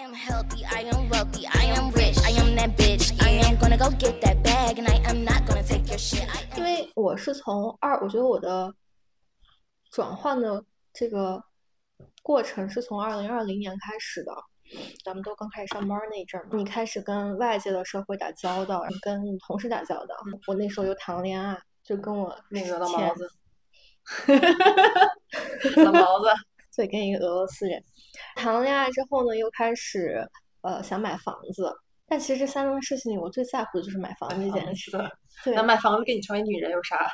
am healthy, I am wealthy, I am rich, I am that bitch. I am gonna go get that bag, and I am not gonna take your shit. I 因为我是从二，我觉得我的转换的这个过程是从二零二零年开始的。咱们都刚开始上班那阵儿嘛，你开始跟外界的社会打交道，跟你同事打交道。我那时候又谈了恋爱，就跟我那个老毛子，老毛子，对，跟一个俄罗斯人谈了恋爱之后呢，又开始呃想买房子。但其实这三桩事情里，我最在乎的就是买房这件事。对，那买房子跟你成为女人有啥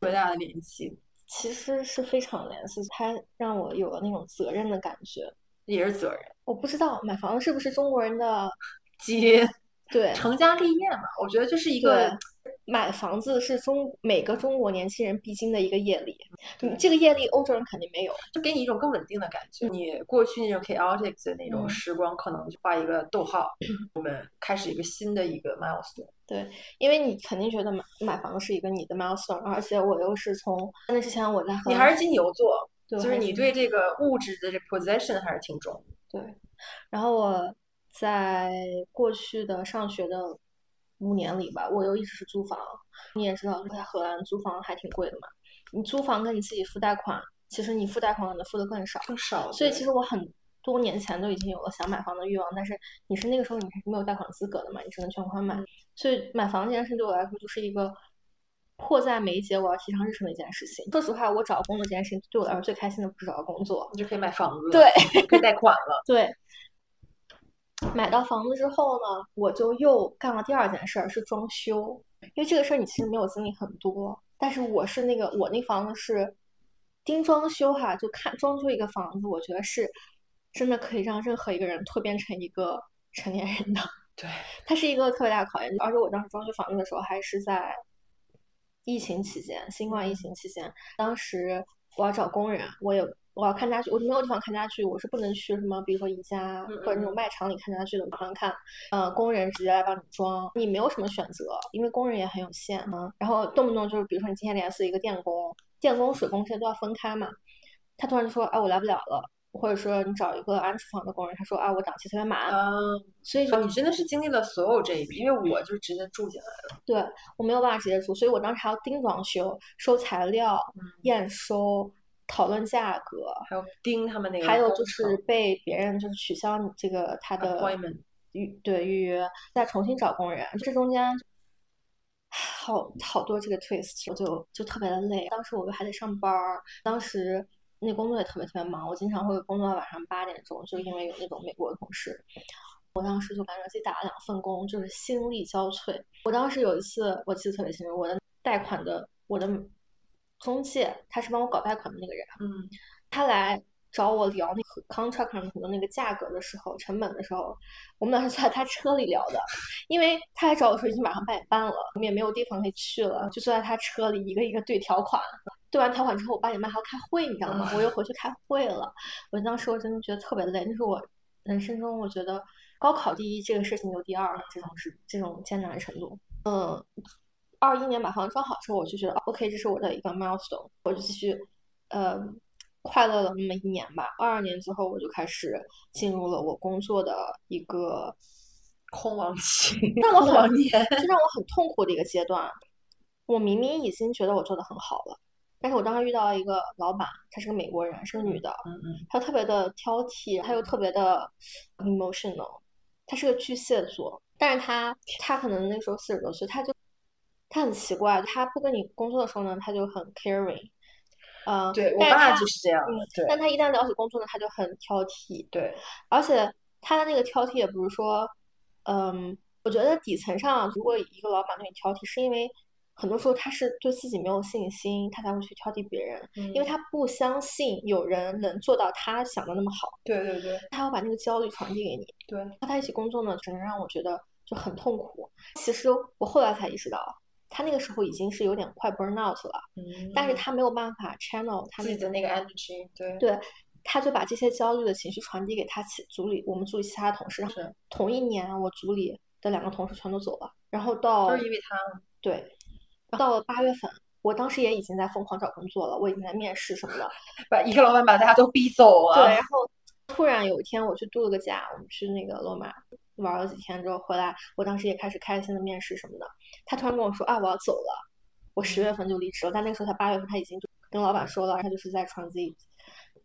多大的联系？其实是非常联系，它让我有了那种责任的感觉。也是责任，我不知道买房子是不是中国人的基因，对成家立业嘛，我觉得这是一个，买房子是中每个中国年轻人必经的一个业力。你这个业力欧洲人肯定没有。就给你一种更稳定的感觉。你过去那种 chaotic 的那种嗯时光，可能就画一个逗号，我们开始一个新的一个 milestone。对，因为你肯定觉得买买房子是一个你的 milestone，而且我又是从那之前我在你还是金牛座，就是你对这个物质的这 possession 还是挺重。对，然后我在过去的上学的五年里吧，我又一直是租房。你也知道，在荷兰租房还挺贵的嘛。你租房跟你自己付贷款，其实你付贷款可能付的更少。更少，所以其实我很多年前都已经有了想买房的欲望，但是你是那个时候你是没有贷款资格的嘛，你只能全款买。所以买房这件事对我来说就是一个迫在眉睫，我要提上日程的一件事情。说实话，我找工作这件事情对我来说最开心的不是找到工作，你就可以买房子了，对，可以贷款了。对，买到房子之后呢，我就又干了第二件事儿，是装修。因为这个事儿你其实没有经历很多，但是我是那个我那房子是盯装修哈，就看装修一个房子，我觉得是真的可以让任何一个人蜕变成一个成年人的。对，它是一个特别大的考验，而且我当时装修房子的时候还是在疫情期间，新冠疫情期间，当时我要找工人，我也我要看家具，我就没有地方看家具，我是不能去什么，比如说宜家嗯或者那种卖场里看家具的地方看，呃，工人直接来帮你装，你没有什么选择，因为工人也很有限啊。然后动不动就是，比如说你今天联系一个电工，电工、水工这些都要分开嘛，他突然就说，哎，我来不了了。或者说你找一个安厨房的工人，他说啊，我档期特别满，嗯，所以说你真的是经历了所有这一笔，因为我就直接住进来了。对我没有办法直接住，所以我当时还要盯装修、收材料、嗯验收、讨论价格，还有盯他们那个还有就是被别人就是取消你这个他的预对预约，再重新找工人，这中间好好多这个 twist，我就就特别的累。当时我还得上班儿，当时那工作也特别特别忙，我经常会工作到晚上八点钟，就因为有那种美国的同事。我当时就感觉自己打了两份工，就是心力交瘁。我当时有一次我记得特别清楚，我的贷款的我的中介，他是帮我搞贷款的那个人，嗯，他来找我聊那个 contract 上的那个价格的时候，成本的时候，我们俩是坐在他车里聊的，因为他来找我说已经晚上八点半了，我们也没有地方可以去了，就坐在他车里一个一个对条款，对完条款之后，我八点半还要开会，你知道吗？我又回去开会了，我当时我真的觉得特别累，那是我人生中我觉得高考第一这个事情就第二了，这种是这种艰难程度，嗯。二一年把房子装好之后，我就觉得 OK，这是我的一个 milestone，我就继续，呃，快乐了那么一年吧。二二年之后，我就开始进入了我工作的一个空亡期，让我很空亡年，就让我很痛苦的一个阶段。我明明已经觉得我做的很好了，但是我当时遇到了一个老板，她是个美国人，是个女的，嗯嗯，她特别的挑剔，她又特别的 emotional，她是个巨蟹座，但是她她可能那时候四十多岁，她就她很奇怪，他不跟你工作的时候呢，他就很 caring，呃，对我爸就是这样嗯，对但他一旦聊起工作呢，他就很挑剔，对，而且他的那个挑剔也不是说，嗯，我觉得底层上，如果一个老板对你挑剔，是因为很多时候他是对自己没有信心，他才会去挑剔别人，因为嗯他不相信有人能做到他想的那么好，对对对他要把那个焦虑传递给你。对，和他一起工作呢，只能让我觉得就很痛苦。其实我后来才意识到，他那个时候已经是有点快 burn out 了，嗯，但是他没有办法 channel 他那自己的那个 energy，对对，他就把这些焦虑的情绪传递给他其组里我们组里其他同事。是同一年，我组里的两个同事全都走了，然后到都是因为他吗对，到了八月份，我当时也已经在疯狂找工作了，我已经在面试什么的。把一个老板把大家都逼走了，对，然后突然有一天我去度了个假，我们去那个罗马玩了几天之后回来，我当时也开始开心的面试什么的。他突然跟我说啊，我要走了，我十月份就离职了。但那个时候他八月份他已经就跟老板说了，他就是在 transit，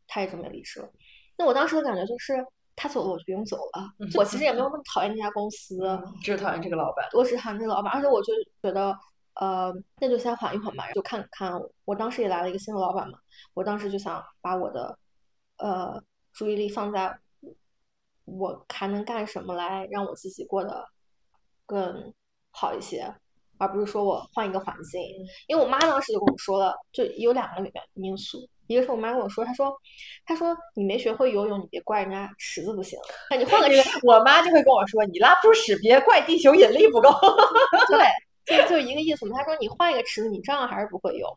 他也准备离职了。那我当时的感觉就是他走了我就不用走了。我其实也没有那么讨厌这家公司，只是讨厌这个老板。我只讨厌这个老板，而且我就觉得呃，那就先缓一缓吧，就看看。我当时也来了一个新的老板嘛，我当时就想把我的呃注意力放在我还能干什么来让我自己过得更好一些，而不是说我换一个环境。因为我妈当时就跟我说了，就有两个因素，一个是我妈跟我说，她说，她说你没学会游泳，你别怪人家池子不行，那你换个池，我妈就会跟我说，你拉不出屎，别怪地球引力不够。对。就就一个意思嘛。他说你换一个池子，你照样还是不会游。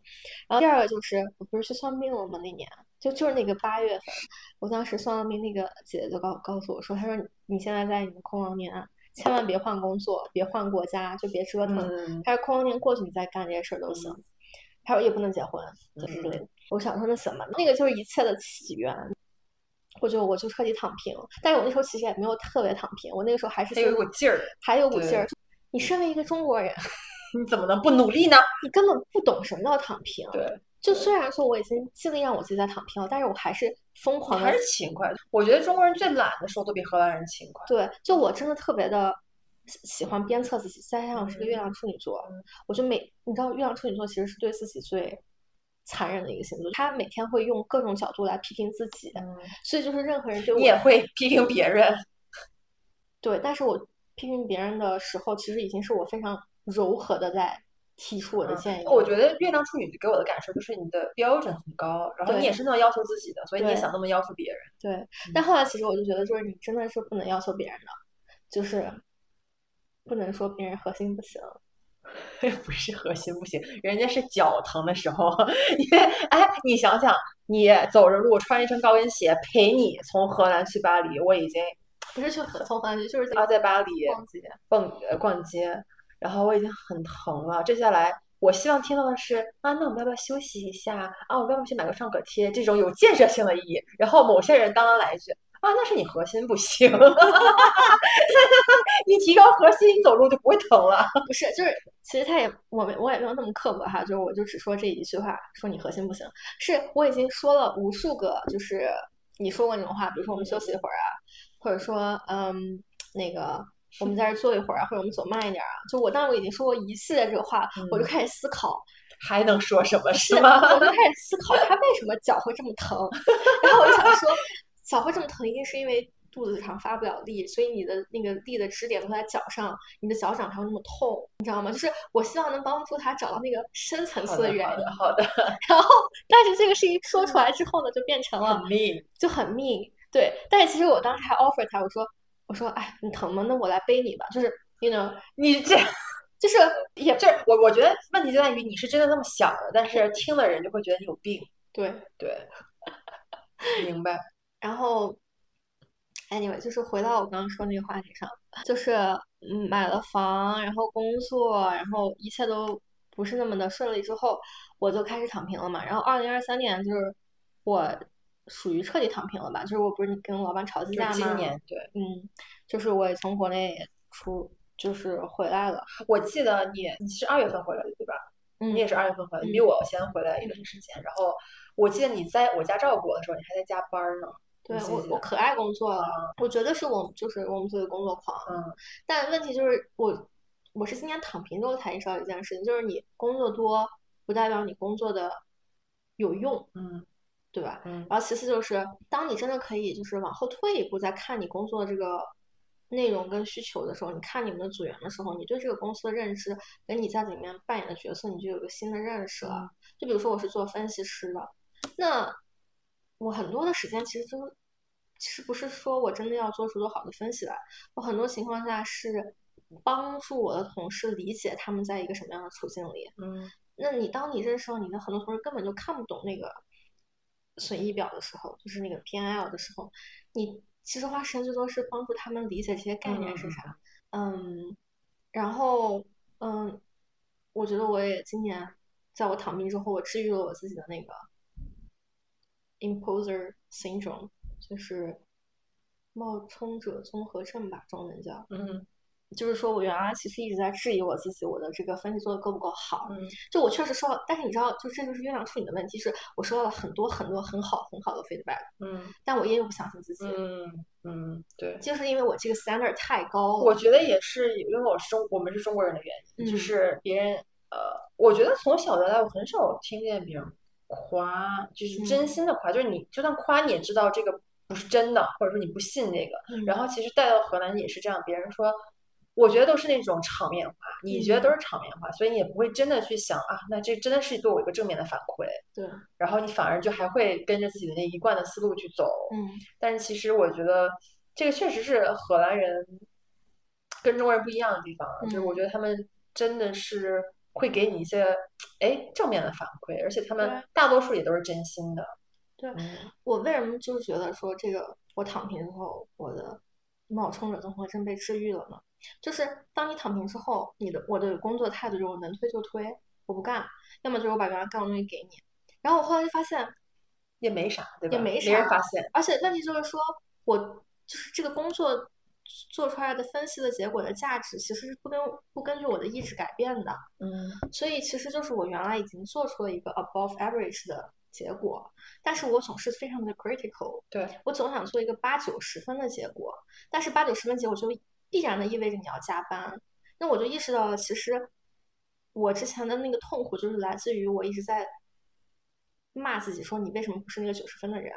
然后第二个就是，我不是去算命了吗？那年就就是那个八月份，我当时算了命，那个姐姐就告告诉我说，她说你现在在你的空亡年，千万别换工作，别换国家，就别折腾。她说空亡年过去，你再干这些事儿都行。她说也不能结婚，就是之类的。我想说那行吧，那个就是一切的起源。我就我就彻底躺平。但是我那时候其实也没有特别躺平，我那个时候还是还有股劲儿，还有股劲儿。你身为一个中国人，你怎么能不努力呢？你根本不懂什么叫躺平。对，就虽然说我已经尽力让我自己在躺平了，但是我还是疯狂的，还是勤快。我觉得中国人最懒的时候都比荷兰人勤快。对，就我真的特别的喜欢鞭策自己。再加上我是个月亮处女座，我就每你知道，月亮处女座其实是对自己最残忍的一个星座，他每天会用各种角度来批评自己，所以就是任何人对我你也会批评别人。对，但是我。批评别人的时候，其实已经是我非常柔和的在提出我的建议。我觉得月亮处女给我的感受就是你的标准很高，然后你也是那么要求自己的，所以你也想那么要求别人。对，但后来其实我就觉得，就是你真的是不能要求别人的，就是不能说别人核心不行，不是核心不行，人家是脚疼的时候，因为哎，你想想，你走着路穿一双高跟鞋陪你从荷兰去巴黎，我已经。不是去从荷兰去，就是啊，在巴黎逛街，逛呃逛街，然后我已经很疼了。接下来，我希望听到的是啊，那我们要不要休息一下啊？我要不要去买个创可贴？这种有建设性的意义。然后某些人当然来一句啊，那是你核心不行，你提高核心，你走路就不会疼了。不是，就是其实他也我没我也没有那么刻薄哈，就是我就只说这一句话，说你核心不行。是我已经说了无数个，就是你说过那种话，比如说我们休息一会儿啊。或者说，嗯，那个，我们在这坐一会儿啊，或者我们走慢一点啊。就我当时我已经说过一系列这个话，我就开始思考，还能说什么？是吗？我就开始思考，他为什么脚会这么疼？然后我就想说，脚会这么疼，一定是因为肚子上发不了力，所以你的那个力的支点都在脚上，你的脚掌才会那么痛，你知道吗？就是我希望能帮助他找到那个深层次的原因。好的。然后，但是这个事情说出来之后呢，就变成了很命，就很命。对，但是其实我当时还 offer 他，我说，我说，哎，你疼吗？那我来背你吧。就是，you know，你 这，就是也，就是我我觉得问题就在于你是真的那么想的，但是听的人就会觉得你有病。对对，明白。然后，anyway，就是回到我刚刚说那个话题上，就是嗯，买了房，然后工作，然后一切都不是那么的顺利之后，我就开始躺平了嘛。然后二零二三年就是我。属于彻底躺平了吧？就是我不是跟老板吵架吗？今年对，嗯，就是我也从国内出，就是回来了。我记得你你是二月份回来的对吧？嗯，你也是二月份回来，你比我先回来一段时间。然后我记得你在我家照顾我的时候，你还在加班呢。对我我可爱工作了，我觉得是我就是我们作为工作狂。嗯，但问题就是我我是今年躺平之后才意识到一件事情，就是你工作多不代表你工作的有用。嗯。对吧？嗯，然后其次就是，当你真的可以就是往后退一步，再看你工作这个内容跟需求的时候，你看你们的组员的时候，你对这个公司的认知跟你在里面扮演的角色，你就有个新的认识了。就比如说我是做分析师的，那我很多的时间其实都其实不是说我真的要做出多好的分析来，我很多情况下是帮助我的同事理解他们在一个什么样的处境里。嗯，那你当你认识到你的很多同事根本就看不懂那个。损益表的时候，就是那个 P N L 的时候，你其实花时间最多是帮助他们理解这些概念是啥。嗯，然后嗯，我觉得我也今年在我躺平之后，我治愈了我自己的那个 imposer syndrome，就是冒充者综合症吧，中文叫。嗯就是说我原来其实一直在质疑我自己，我的这个分析做的够不够好。嗯就我确实收到，但是你知道，就这就是月亮处女的问题，是我收到了很多很多很好很好的 feedback，嗯但我依旧不相信自己，嗯嗯，对。就是因为我这个 standard 太高了。我觉得也是因为我是中我们是中国人的原因，就嗯是别人呃，我觉得从小到大我很少听见别人夸，就是真嗯心的夸，就是你就算夸你也知道这个不是真的，或者说你不信这个。嗯然后其实带到荷兰也是这样，别人说。我觉得都是那种场面话，你觉得都嗯。是场面话，所以你也不会真的去想啊，那这真的是对我一个正面的反馈，对，然后你反而就还会跟着自己的那一贯的思路去走，嗯。但是其实我觉得这个确实是荷兰人跟中国人不一样的地方，就是我嗯。觉得他们真的是会给你一些哎正面的反馈，而且他们大多数也都是真心的。对。嗯。我为什么就觉得说这个我躺平之后，我的冒充者综合症被治愈了呢？就是当你躺平之后，你的我的工作态度就是我能推就推，我不干，要么就是我把原来干的东西给你。然后我后来就发现，也没啥，对吧？也没没人啥发现。而且问题就是说，我就是这个工作做出来的分析的结果的价值，其实是不根不根据我的意志改变的。嗯所以其实就是我原来已经做出了一个 above average 的结果，但是我总是非常的 critical，对，我总想做一个八九十分的结果，但是八九十分结果就必然的意味着你要加班，那我就意识到了，其实我之前的那个痛苦就是来自于我一直在骂自己说你为什么不是那个九十分的人。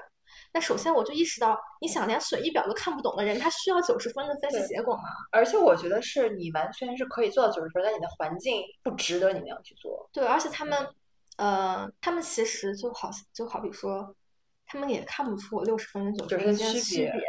那首先我就意识到，你想连损益表都看不懂的人，他需要九十分的分析结果吗？而且我觉得是你完全是可以做到九十分，但你的环境不值得你那样去做。对，而且他们，呃，他们其实就好就好比说，他们也看不出我六十分跟九十分分之间的区别，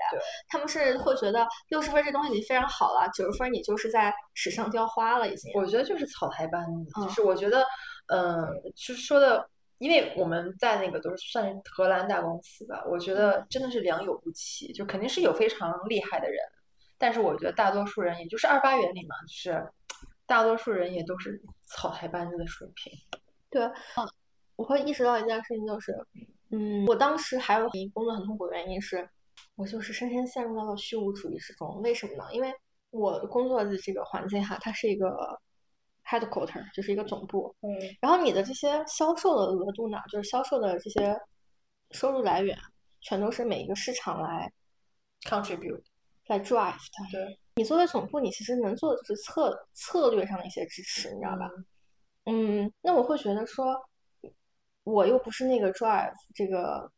他们是会觉得六十分这东西已经非常好了，九十分你就是在纸上雕花了已经。我觉得就是草台班子，就嗯是我觉得，嗯，就是说的，因为我们在那个都是算是荷兰大公司吧，我觉得真的是良莠不齐，就肯定是有非常厉害的人，但是我觉得大多数人也就是二八原理嘛，就是大多数人也都是草台班子的水平。对，嗯，我会意识到一件事情，就是，嗯，我当时还有一工作很痛苦的原因是，我就是深深陷入到了虚无主义之中。为什么呢？因为我工作的这个环境哈，它是一个 headquarter，就是一个总部，嗯然后你的这些销售的额度呢，就是销售的这些收入来源，全都是每一个市场来，contribute，来 drive 它。对，你作为总部，你其实能做的就是策策略上的一些支持，你知道吧？嗯，那我会觉得说，我又不是那个 drive 这个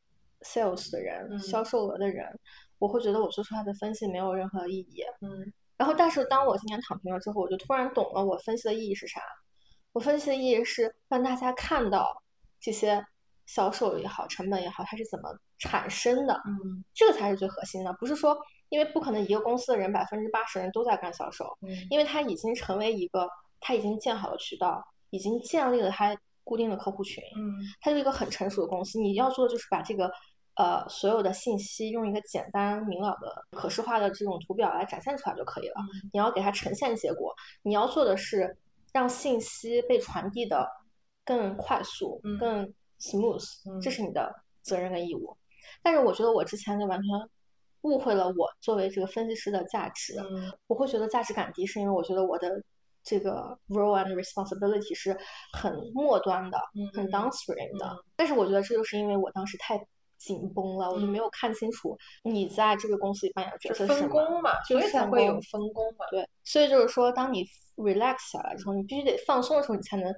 sales 的人，嗯销售额的人，我会觉得我做出来的分析没有任何意义。嗯然后，但是当我今天躺平了之后，我就突然懂了我分析的意义是啥。我分析的意义是让大家看到这些销售也好，成本也好，它是怎么产生的，嗯这个才是最核心的。不是说，因为不可能一个公司的人百分之八十人都在干销售，嗯因为它已经成为一个，它已经建好了渠道，已经建立了它固定的客户群，嗯它就是一个很成熟的公司。你要做的就是把这个呃所有的信息用一个简单明了的可视化的这种图表来展现出来就可以了。嗯你要给它呈现结果，你要做的是让信息被传递的更快速、嗯更 smooth，这嗯是你的责任跟义务。但是我觉得我之前就完全误会了我作为这个分析师的价值。嗯我会觉得价值感低，是因为我觉得我的这个 role and responsibility 是很末端的，很嗯 downstream 的。嗯但是我觉得这就是因为我当时太紧绷了，我就嗯没有看清楚你在这个公司里扮演的角色是什么。分工嘛，所就是分以才会有工分工嘛。对，所以就是说，当你 relax 下来之后，你必须得放松的时候，你才能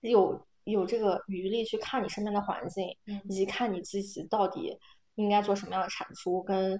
有有这个余力去看你身边的环境，嗯以及看你自己到底应该做什么样的产出，跟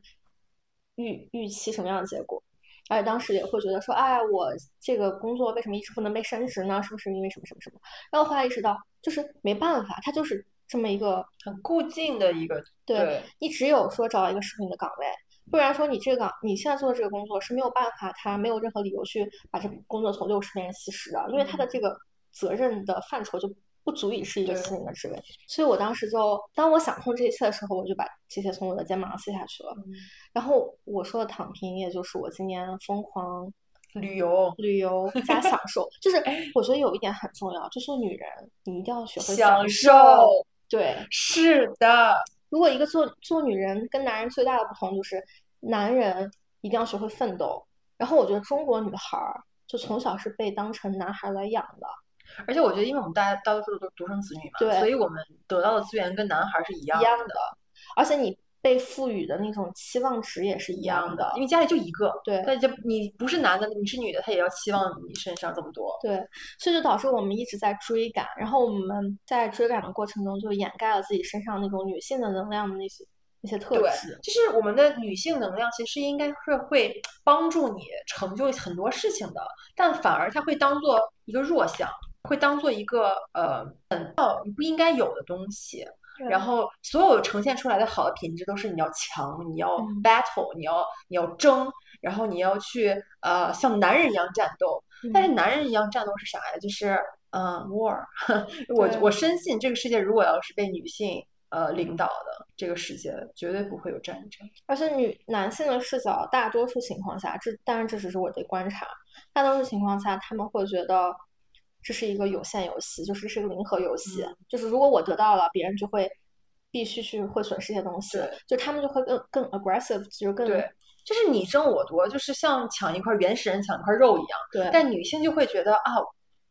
预预期什么样的结果。而且当时也会觉得说，哎，我这个工作为什么一直不能被升职呢？是不是因为什么什么什么？然后后来意识到，就是没办法，它就是这么一个很固定的一个对对你只有说找到一个适合你的岗位，不然说你这个岗你现在做的这个工作是没有办法，他没有任何理由去把这个工作从六十变成七十的，因为他的这个责任的范畴就不足以是一个对吸引的职位。所以我当时就，当我想通这一切的时候，我就把这些从我的肩膀上卸下去了。嗯然后我说的躺平，也就是我今年疯狂旅游旅游加享受，就是 我觉得有一点很重要，就是女人你一定要学会享受。对，是的，如果一个做做女人跟男人最大的不同就是，男人一定要学会奋斗。然后我觉得中国女孩儿就从小是被当成男孩来养的，而且我觉得，因为我们大家大多数都是独生子女嘛，对所以我们得到的资源跟男孩儿是一样一样的，而且你被赋予的那种期望值也是一样的，因为家里就一个，对那就你不是男的，你是女的，他也要期望你身上这么多。对，所以就导致我们一直在追赶，然后我们在追赶的过程中就掩盖了自己身上那种女性的能量的那些那些特质。就是我们的女性能量，其实应该是会帮助你成就很多事情的，但反而它会当做一个弱项，会当做一个呃很你不应该有的东西。然后所有呈现出来的好的品质都是你要强，你要嗯 battle，、你要你要争，然后你要去呃像男人一样战斗。但是嗯男人一样战斗是啥呀？就是嗯、呃 war。我我深信这个世界如果要是被女性呃领导的，这个世界绝对不会有战争。而且女男性的视角，大多数情况下，这当然这只是我的观察，大多数情况下他们会觉得这是一个有限游戏，就是是一个零和游戏，嗯。就是如果我得到了，别人就会必须去会损失一些东西对，就他们就会更更 aggressive，就是更对，就是你争我夺，就是像抢一块原始人抢一块肉一样。对。但女性就会觉得啊，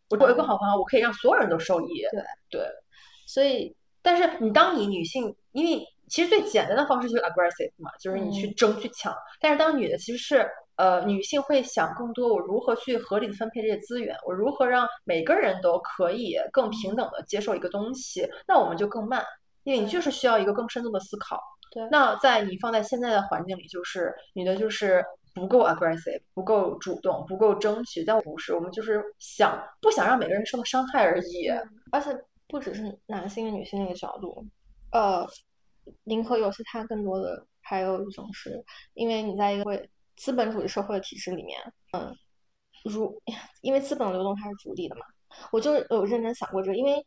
我我有个好朋友，我可以让所有人都受益。对。对，所以但是你当你女性，因为其实最简单的方式就是 aggressive 嘛，就是你去嗯。争去抢。但是当女的其实是呃，女性会想更多，我如何去合理的分配这些资源，我如何让每个人都可以更平等的接受一个东西，那我们就更慢，因为你就是需要一个更深度的思考。对那在你放在现在的环境里，就是女的就是不够 aggressive，不够主动，不够争取，但不是，我们就是想不想让每个人受到伤害而已。而且不只是男性跟女性那个角度，呃，零和游戏它更多的还有一种是，因为你在一个会资本主义社会的体制里面，嗯，如因为资本的流动它是逐利的嘛，我就是有认真想过这个，因为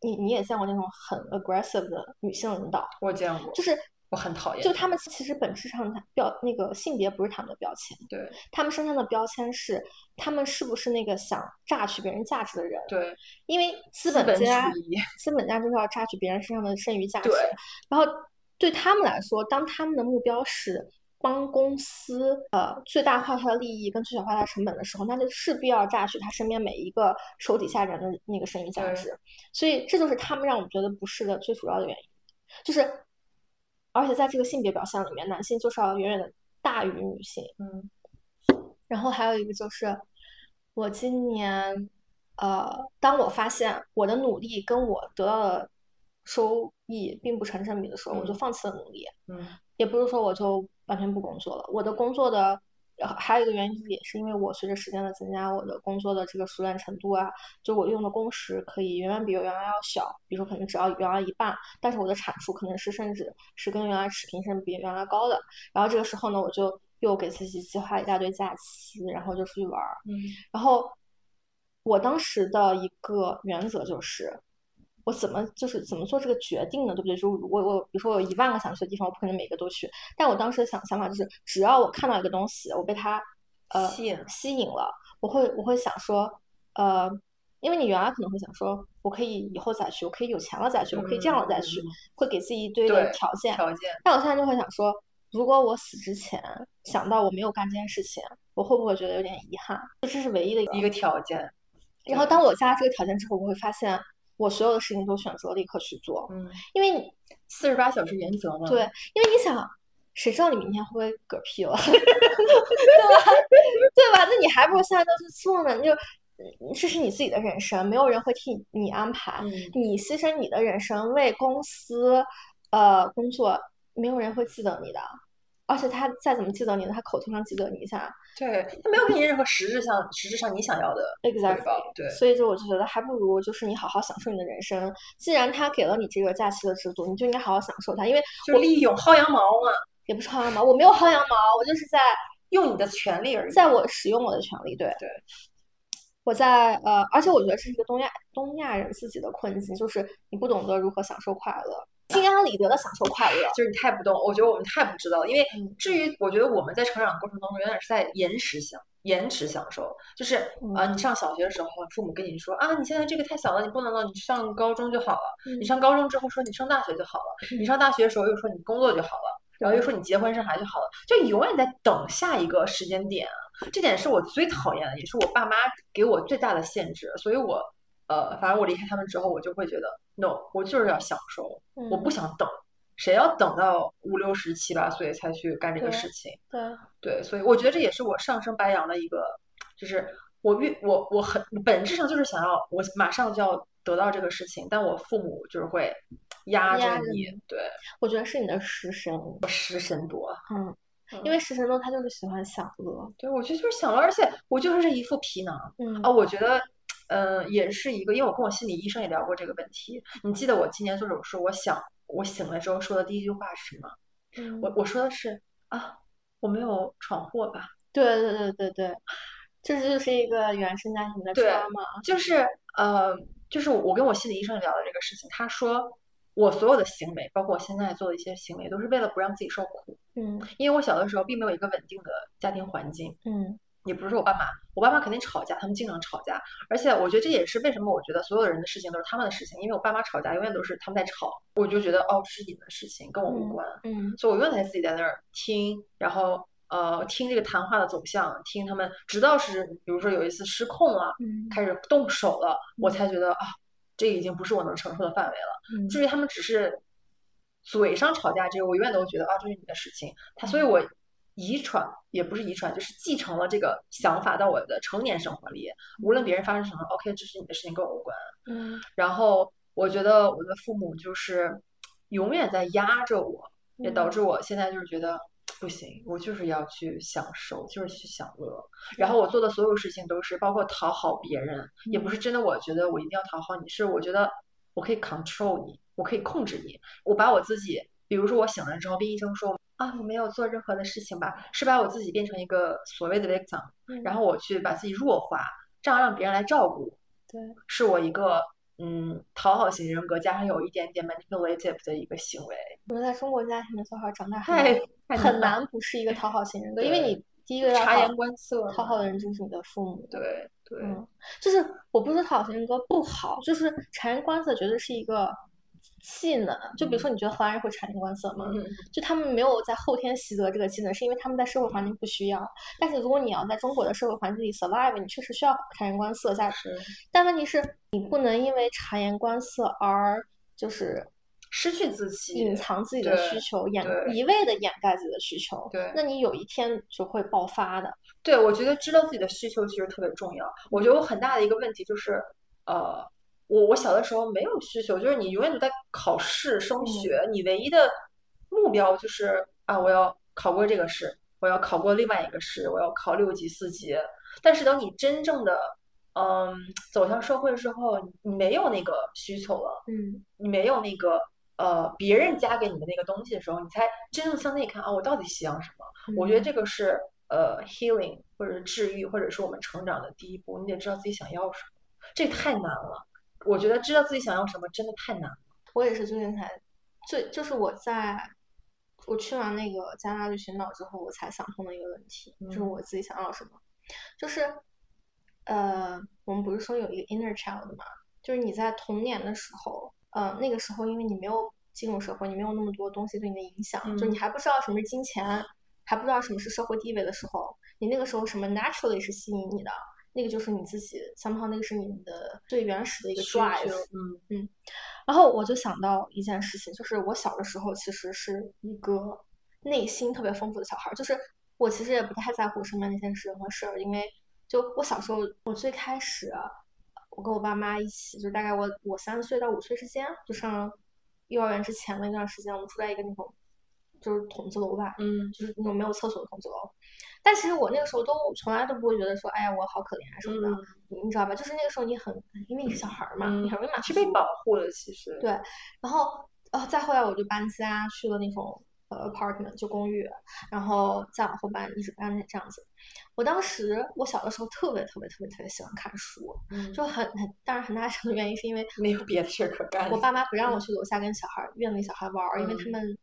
你你也见过那种很 aggressive 的女性领导，我见过，就是我很讨厌就他们其实本质上它标那个性别不是他们的标签，对。他们身上的标签是他们是不是那个想榨取别人价值的人，对。因为资资本本家资本家就是要榨取别人身上的剩余价值，对。然后对他们来说，当他们的目标是帮公司呃最大化它的利益跟最小化它的成本的时候，那就势必要榨取他身边每一个手底下人的那个剩余价值，所以这就是他们让我们觉得不适的最主要的原因，就是而且在这个性别表现里面，男性就是要远远的大于女性，嗯。然后还有一个就是，我今年，呃，当我发现我的努力跟我得到的收益并不成正比的时候，我就嗯放弃了努力。嗯。也不是说我就完全不工作了，我的工作的。呃还有一个原因也是因为我随着时间的增加，我的工作的这个熟练程度啊，就我用的工时可以远远比我原来要小，比如说可能只要原来一半，但是我的产出可能是甚至是跟原来持平，甚至比原来高的。然后这个时候呢，我就又给自己计划一大堆假期，然后就出去玩儿。嗯然后我当时的一个原则就是，我怎么就是怎么做这个决定呢？对不对？就我我比如说我有一万个想去的地方，我不可能每个都去。但我当时的想想法就是，只要我看到一个东西，我被它呃吸引吸引了，我会我会想说，呃，因为你原来可能会想说，我可以以后再去，我可以有钱了再去，我可以这样了再去会给自己一堆的条件。条件但我现在就会想说，如果我死之前想到我没有干这件事情，我会不会觉得有点遗憾？这是唯一的一个一个条件，然后当我加这个条件之后，我会发现我所有的事情都选择立刻去做，嗯，因为你四十八小时原则嘛，对，因为你想，谁知道你明天会不会嗝屁了，对吧？对吧？那你还不如现在就去做呢，你就。嗯这是你自己的人生，没有人会替你安排。嗯你牺牲你的人生为公司，呃，工作，没有人会记得你的。而且他再怎么记得你呢，他口头上记得你一下对，他没有给你任何实质上实质上你想要的，exactly。对，所以就我就觉得还不如就是你好好享受你的人生。既然他给了你这个假期的制度，你就应该好好享受它。因为就利用薅羊毛嘛，也不是薅羊毛，我没有薅羊毛，我就是在用你的权利而已，在我使用我的权利。对对，我在呃，而且我觉得这是一个东亚东亚人自己的困境，就是你不懂得如何享受快乐，心安理得的享受快乐。就是你太不懂，我觉得我们太不知道了。因为嗯至于我觉得我们在成长过程当中，永远是在延迟享延迟享受。就是呃，嗯你上小学的时候，父母跟你说啊，你现在这个太小了，你不能了，你上高中就好了。嗯你上高中之后说你上大学就好了，你上大学的时候又说你工作就好了。然后又说你结婚生孩子就好了，就永远在等下一个时间点。这点是我最讨厌的，也是我爸妈给我最大的限制。所以我呃，反正我离开他们之后，我就会觉得，no，我就是要享受，我不嗯想等。谁要等到五六十七八岁才去干这个事情？对，对，所以我觉得这也是我上升白羊的一个，就是我越我我很本质上就是想要我马上就要得到这个事情，但我父母就是会压着你，对，我觉得是你的食神，我食神多，嗯，嗯因为食神多他就是喜欢享乐，对我觉得就是享乐，而且我就是一副皮囊嗯啊，我觉得。呃，也是一个，因为我跟我心理医生也聊过这个问题。你记得我今年做手术，我想我醒了之后说的第一句话是什么？嗯我我说的是啊，我没有闯祸吧？对对对对对，这就是一个原生家庭的对 trauma，就是呃，就是我跟我心理医生聊的这个事情，他说我所有的行为，包括我现在做的一些行为，都是为了不让自己受苦。嗯因为我小的时候并没有一个稳定的家庭环境，嗯也不是说我爸妈，我爸妈肯定吵架，他们经常吵架，而且我觉得这也是为什么我觉得所有人的事情都是他们的事情，因为我爸妈吵架永远都是他们在吵，我就觉得哦，这是你们的事情，跟我无嗯关。嗯所以我永远在自己在那儿听，然后呃听这个谈话的走向，听他们，直到是比如说有一次失控了，嗯开始动手了，我才觉得啊，这已经不是我能承受的范围了。嗯至于他们只是嘴上吵架，这个我永远都觉得啊，这是你的事情。他，所以我遗传也不是遗传，就是继承了这个想法到我的成年生活里，无论别人发生什么，OK，这是你的事情，跟我无关。嗯然后我觉得我的父母就是永远在压着我，也导致我现在就是觉得不行，我就是要去享受，就是去享乐。然后我做的所有事情都是包括讨好别人，也不是真的我觉得我一定要讨好你，是我觉得我可以 control 你，我可以控制你，我把我自己，比如说我醒了之后，跟医生说。啊，我没有做任何的事情吧，是把我自己变成一个所谓的 victim，嗯。然后我去把自己弱化，这样让别人来照顾，对。是我一个嗯讨好型人格，加上有一点点 manipulative 的一个行为，我觉得在中国家庭的小孩长大很太很难不是一个讨好型人格，因为你第一个要察言观色讨好的人就是你的父母。对对，嗯，就是我不是说讨好型人格不好，就是察言观色绝对是一个技能。就比如说，你觉得荷兰人会察言观色吗？嗯就他们没有在后天习得这个技能，是因为他们在社会环境不需要。但是如果你要在中国的社会环境里 survive，你确实需要察言观色下去。是但问题是，你不能因为察言观色而就是失去自己，隐藏自己的需求，掩一味的掩盖自己的需求。对那你有一天就会爆发的。对，我觉得知道自己的需求其实特别重要。我觉得我很大的一个问题就是，呃，我我小的时候没有需求，就是你永远都在考试升嗯学，你唯一的目标就是啊，我要考过这个试，我要考过另外一个试，我要考六级四级。但是等你真正的嗯走向社会之后，你没有那个需求了，嗯你没有那个。呃，别人加给你的那个东西的时候，你才真正向内看啊，我到底希望什么？我觉得嗯这个是呃 healing 或者是治愈，或者是我们成长的第一步。你得知道自己想要什么，这太难了。我觉得知道自己想要什么真的太难了。我也是最近才，最就是我在我去完那个加拿大去寻岛之后，我才想通的一个问题，就是嗯我自己想要什么。就是呃，我们不是说有一个 inner child 嘛，就是你在童年的时候，呃，那个时候因为你没有进入社会，你没有那么多东西对你的影响，就嗯你还不知道什么是金钱，还不知道什么是社会地位的时候，你那个时候什么 naturally 是吸引你的，那个就是你自己，somehow 那个是你的最原始的一个 drive。嗯嗯然后我就想到一件事情，就是我小的时候其实是一个内心特别丰富的小孩儿，就是我其实也不太在乎身边那些人和事儿，因为就我小时候，我最开始我跟我爸妈一起，就大概我我三岁到五岁之间，就上幼儿园之前的一段时间，我们住在一个那种就是筒子楼吧，嗯就是那种没有厕所的筒子楼。但其实我那个时候都从来都不会觉得说，哎呀，我好可怜啊什么的，嗯你你知道吧？就是那个时候你很，因为你是小孩儿嘛，你很容易满足。是被保护的，其实对然后呃，再后来我就搬家去了那种呃 apartment 就公寓，然后再往后搬，一直搬这样子。我当时我小的时候特别特别特别特别喜欢看书，嗯就很很当然很大程度原因是因为没有别的事儿可干。我爸妈不让我去楼下跟小孩儿院里小孩玩儿，因为他嗯们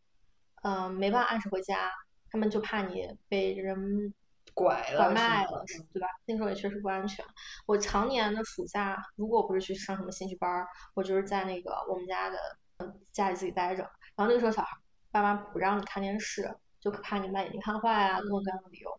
呃没办法按时回家，他们就怕你被人拐了拐卖了，对吧？那时候也确实不安全。我常年的暑假，如果不是去上什么兴趣班儿，我就是在那个我们家的呃家里自己待着。然后那个时候小孩爸妈不让你看电视，就怕你把眼睛看坏啊，各种各样的理由。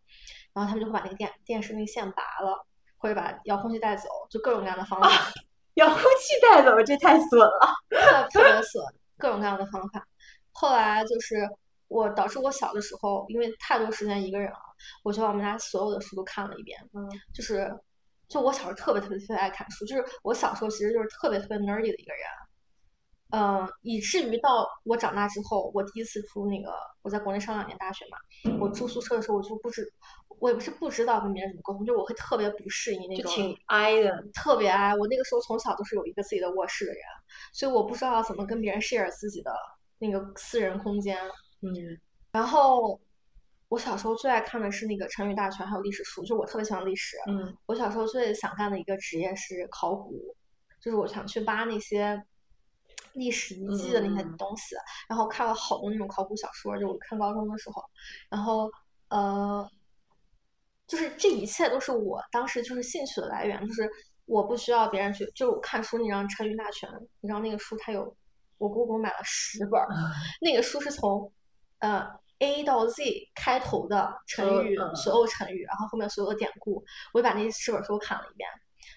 然后他们就会把那个电电视那个线拔了，或者把遥控器带走，就各种各样的方法。遥控器带走，这太损了。特特别损，各种各样的方法。后来就是我导致我小的时候，因为太多时间一个人了，我就把我们家所有的书都看了一遍。嗯，就是就我小时候特别特别特别爱看书，就是我小时候其实就是特别特别 nerdy 的一个人。嗯，以至于到我长大之后，我第一次住那个我在国内上两年大学嘛，我住宿舍的时候我就不知，我也不是不知道跟别人怎么沟通，就我会特别不适应那种，就挺挨的。特别挨。我那个时候从小都是有一个自己的卧室的人，所以我不知道怎么跟别人 share 自己的那个私人空间。嗯，然后我小时候最爱看的是那个成语大全，还有历史书，就我特别喜欢历史。嗯，我小时候最想干的一个职业是考古，就是我想去扒那些历史遗迹的那些嗯东西，然后看了好多那种考古小说，就我看高中的时候，然后呃，就是这一切都是我当时就是兴趣的来源，就是我不需要别人去，就是我看书那张成语大全，你知道那个书它有，我姑姑买了十本儿，那个书是从呃 A 到 Z 开头的成语，嗯所有成语，然后后面所有的典故，我就把那十本书看了一遍。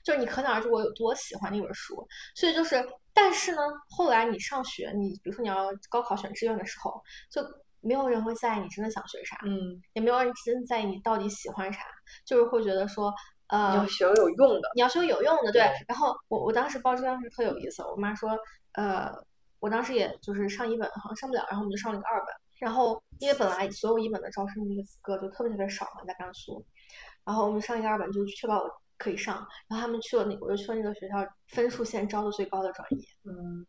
就是你可想而知我有多喜欢那本书，所以就是，但是呢，后来你上学，你比如说你要高考选志愿的时候，就没有人会在意你真的想学啥，嗯，也没有人真在意你到底喜欢啥，就是会觉得说，呃，你要学有用的。你要学有用的，对对。然后我我当时报志愿是特有意思，我妈说，呃，我当时也就是上一本好像上不了，然后我们就上了一个二本。然后因为本来所有一本的招生那个资格就特别特别少嘛，在甘肃，然后我们上一个二本就确保我可以上，然后他们去了那个我就去了那个学校分数线招的最高的专业，嗯。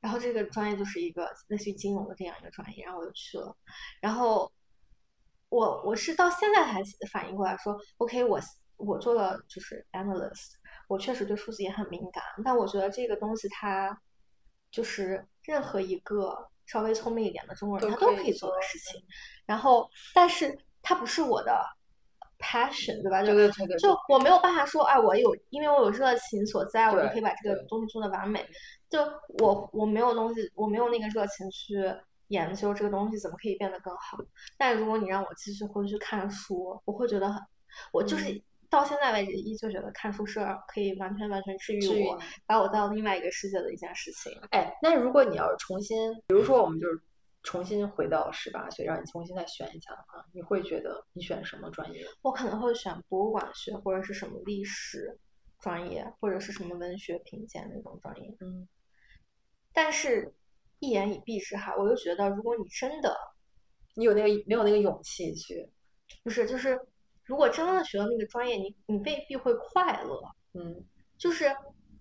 然后这个专业就是一个类似于金融的这样一个专业，然后我就去了，然后我我是到现在才反应过来说，OK，我我做了就是 analyst，我确实对数字也很敏感，但我觉得这个东西它就是任何一个稍微聪明一点的中国人他都可以做的事情，然后但是它不是我的 passion，对吧？就对对对对就我没有办法说，哎，我有，因为我有热情所在，我就可以把这个东西做得完美。就我我没有东西，我没有那个热情去研究这个东西怎么可以变得更好。但如果你让我继续回去看书，我会觉得很，我就是嗯到现在为止依旧觉得看书是可以完全完全治愈我把我带到另外一个世界的一件事情。哎，那如果你要是重新，比如说我们就是重新回到十八岁，让你重新再选一下的话，你会觉得你选什么专业？我可能会选博物馆学或者是什么历史专业，或者是什么文学评鉴那种专业。嗯，但是，一言以蔽之哈，我就觉得，如果你真的你有那个没有那个勇气去？不是，就是如果真的学了那个专业，你你未必会快乐，嗯，就是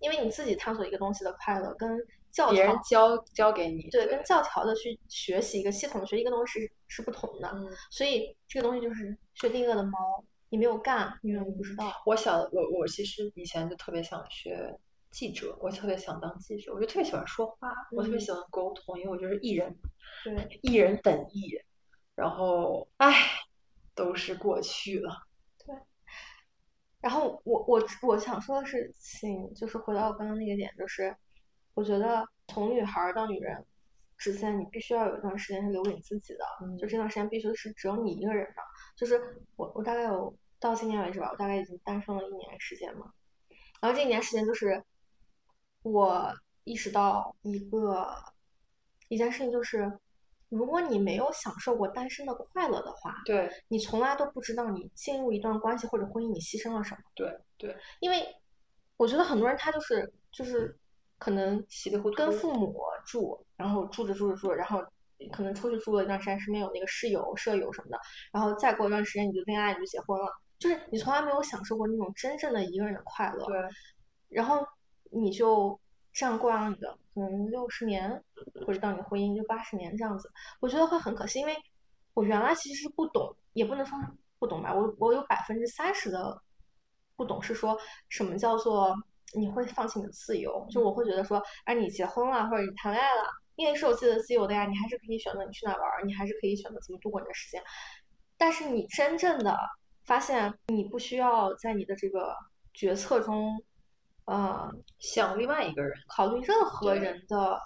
因为你自己探索一个东西的快乐，跟教别人教教给你，对跟教条的去学习一个系统学一个东西是是不同的，嗯，所以这个东西就是薛定谔的猫，你没有干，你永远不知道。我想我我其实以前就特别想学记者，我特别想当记者，我就特别喜欢说话，我特别嗯喜欢沟通，因为我就是艺人对，艺人本艺，然后唉，都是过去了。对然后我我我想说的是，请，就是回到我刚刚那个点，就是我觉得从女孩儿到女人之间，你必须要有一段时间是留给你自己的，就这段时间必须是只有你一个人的。就是我我大概有到今年为止吧，我大概已经单身了一年时间嘛。然后这一年时间就是我意识到一个一件事情，就是如果你没有享受过单身的快乐的话，对。你从来都不知道你进入一段关系或者婚姻，你牺牲了什么。对对，因为我觉得很多人他就是就是可能稀里糊涂跟父母住，然后住着住着住着，然后可能出去住了一段时间，身边有那个室友、舍友什么的，然后再过一段时间你就恋爱，你就结婚了，就是你从来没有享受过那种真正的一个人的快乐，对，然后你就这样过完了你的可能六十年，或者到你婚姻就八十年这样子，我觉得会很可惜，因为我原来其实是不懂，也不能说不懂吧，我我有百分之三十的不懂，是说什么叫做你会放弃你的自由，就我会觉得说，哎，你结婚了或者你谈恋爱了，你也是有自己的自由的呀，你还是可以选择你去哪玩，你还是可以选择怎么度过你的时间，但是你真正的发现你不需要在你的这个决策中，呃，想另外一个人，考虑任何人的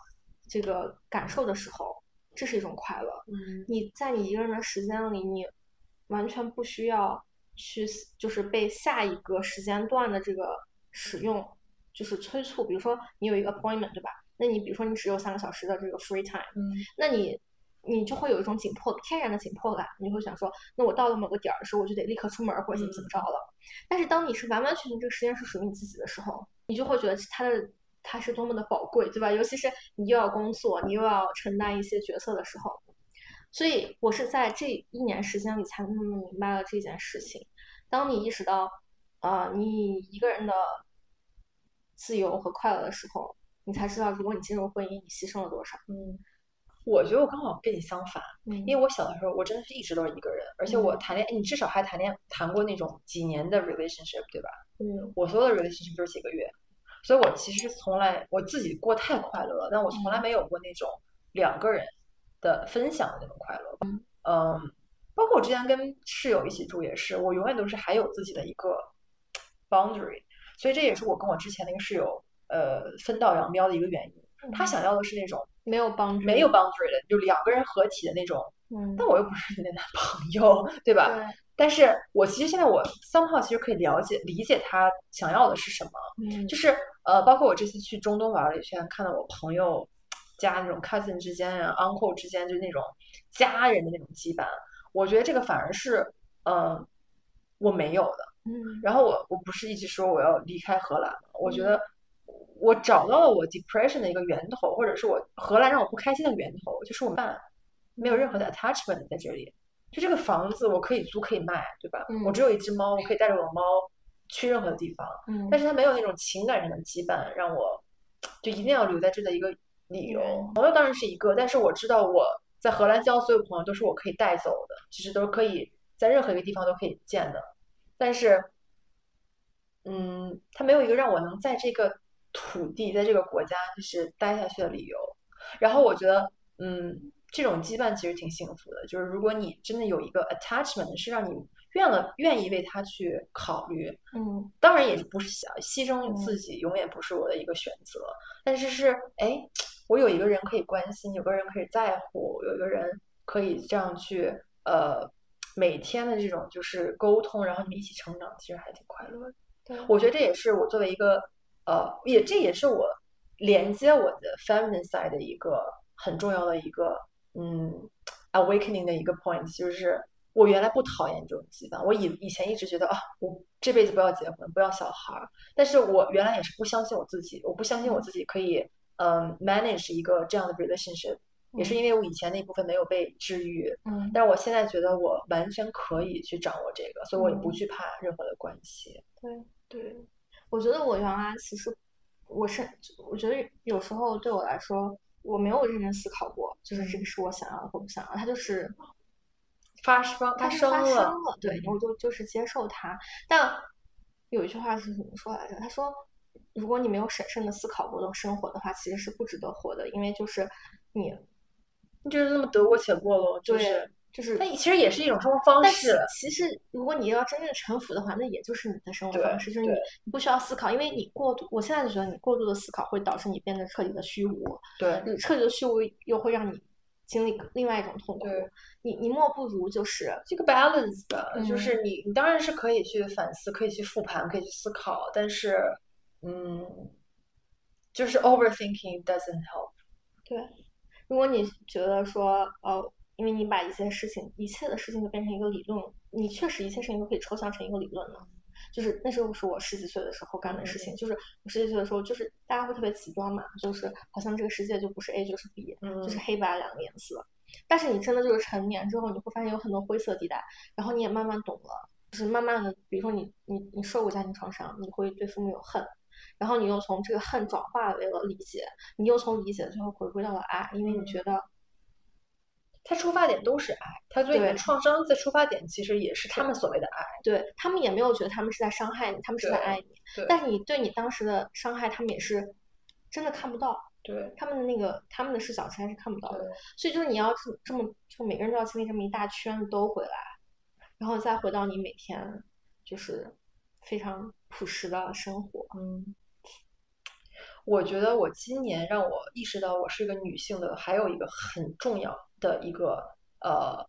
这个感受的时候，这是一种快乐。嗯你在你一个人的时间里，你完全不需要去就是被下一个时间段的这个使用就是催促。比如说你有一个 appointment，对吧？那你比如说你只有三个小时的这个 free time，嗯那你你就会有一种紧迫天然的紧迫感，你会想说，那我到了某个点儿的时候，我就得立刻出门儿或者怎么怎么着了。但是当你是完完全全这个时间是属于你自己的时候，你就会觉得它的它是多么的宝贵，对吧？尤其是你又要工作，你又要承担一些角色的时候。所以我是在这一年时间里才慢慢明白了这件事情。当你意识到，呃，你一个人的自由和快乐的时候，你才知道，如果你进入婚姻，你牺牲了多少。嗯，我觉得我刚好跟你相反，嗯因为我小的时候我真的是一直都是一个人，而且我嗯谈恋爱，你至少还谈恋谈过那种几年的 relationship，对吧？嗯我所有的 relationship 都是几个月，所以我其实从来我自己过太快乐了，但我从来没有过那种两个人的分享的那种快乐。嗯，包括我之前跟室友一起住也是，我永远都是还有自己的一个 boundary，所以这也是我跟我之前那个室友呃分道扬镳的一个原因。他想要的是那种没有帮助，没有 boundary 的，就两个人合体的那种，嗯，但我又不是你的男朋友，对吧？对，但是我其实现在我 somehow 其实可以了解理解他想要的是什么，嗯，就是呃，包括我这次去中东玩了一圈，看到我朋友家那种 cousin 之间啊，uncle 之间就是那种家人的那种羁绊，我觉得这个反而是呃我没有的。嗯然后我我不是一直说我要离开荷兰吗？我觉得我找到了我 depression 的一个源头，或者是我荷兰让我不开心的源头，就是我们没有任何的 attachment 在这里。就这个房子我可以租可以卖，对吧？嗯我只有一只猫，我可以带着我的猫去任何地方，嗯，但是它没有那种情感上的羁绊，让我就一定要留在这的一个理由。嗯朋友当然是一个，但是我知道我在荷兰交所有朋友都是我可以带走的，其实都是可以在任何一个地方都可以见的。但是，嗯，它没有一个让我能在这个土地、在这个国家就是待下去的理由。然后我觉得，嗯，这种羁绊其实挺幸福的，就是如果你真的有一个 attachment，是让你愿了愿意为他去考虑，嗯当然也不是想牺牲自己，永远不是我的一个选择。但是是，哎，我有一个人可以关心，有个人可以在乎，有一个人可以这样去，呃，每天的这种就是沟通，然后你们一起成长，其实还挺快乐的。对，我觉得这也是我作为一个，呃，也这也是我连接我的 feminine side 的一个很重要的一个，嗯，awakening 的一个 point，就是我原来不讨厌这种羁绊，我以以前一直觉得啊，我这辈子不要结婚，不要小孩儿，但是我原来也是不相信我自己，我不相信我自己可以，嗯，manage 一个这样的 relationship，也是因为我以前那部分没有被治愈，嗯。但是我现在觉得我完全可以去掌握这个，所以我也不嗯。惧怕任何的关系。对对，我觉得我原来其实我是我觉得有时候对我来说，我没有认真思考过，就是这个是我想要的或不想要的，它就是发生它发生了生了，对，嗯我就就是接受它。但有一句话是怎么说来着？他说，如果你没有审慎的思考过这种生活的话，其实是不值得活的，因为就是你就是那么得过且过咯，就是，就是那其实也是一种生活方但式是。其实，如果你要真正臣服的话，那也就是你的生活方式，就是你你不需要思考，因为你过度，我现在就觉得你过度的思考会导致你变得彻底的虚无，对你彻底的虚无又会让你经历另外一种痛苦对。你你莫不如就是这个 balance 吧，就嗯是你你当然是可以去反思，可以去复盘，可以去思考，但是，嗯，就是 overthinking doesn't help。对，如果你觉得说，呃，因为你把一些事情，一切的事情都变成一个理论，你确实一切事情都可以抽象成一个理论了。就是那时候是我十几岁的时候干的事情，就是我十几岁的时候，就是大家会特别极端嘛，就是好像这个世界就不是 A 就是 B，就是嗯黑白两个颜色。但是你真的就是成年之后，你会发现有很多灰色地带，然后你也慢慢懂了，就是慢慢的，比如说你你你受过家庭创伤，你会对父母有恨，然后你又从这个恨转化为了理解，你又从理解最后回归到了爱，因为你嗯觉得它出发点都是爱，他对你的创伤的出发点其实也是他们所谓的爱。对他们也没有觉得他们是在伤害你，他们是在爱你，对但是你对你当时的伤害，他们也是真的看不到，对他们的那个他们的视角其实是看不到的。所以就是你要这这么，就每个人都要经历这么一大圈兜回来，然后再回到你每天就是非常朴实的生活。嗯，我觉得我今年让我意识到我是一个女性的，还有一个很重要的一个呃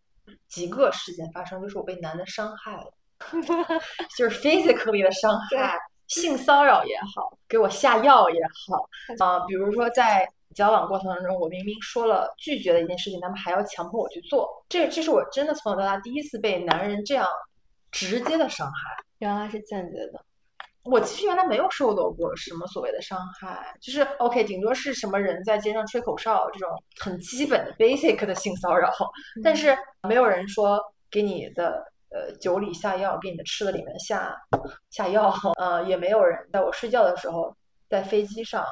几个事件发生，就是我被男的伤害了，就是 physically 的伤害，性骚扰也好，给我下药也好，啊、比如说在交往过程当中，我明明说了拒绝的一件事情，他们还要强迫我去做，这这是我真的从小到大第一次被男人这样直接的伤害。原来是间接的。我其实原来没有受到过什么所谓的伤害，就是 OK，顶多是什么人在街上吹口哨这种很基本的 basic 的性骚扰，但是没有人说给你的呃酒里下药，给你的吃的里面下下药，呃，也没有人在我睡觉的时候在飞机上。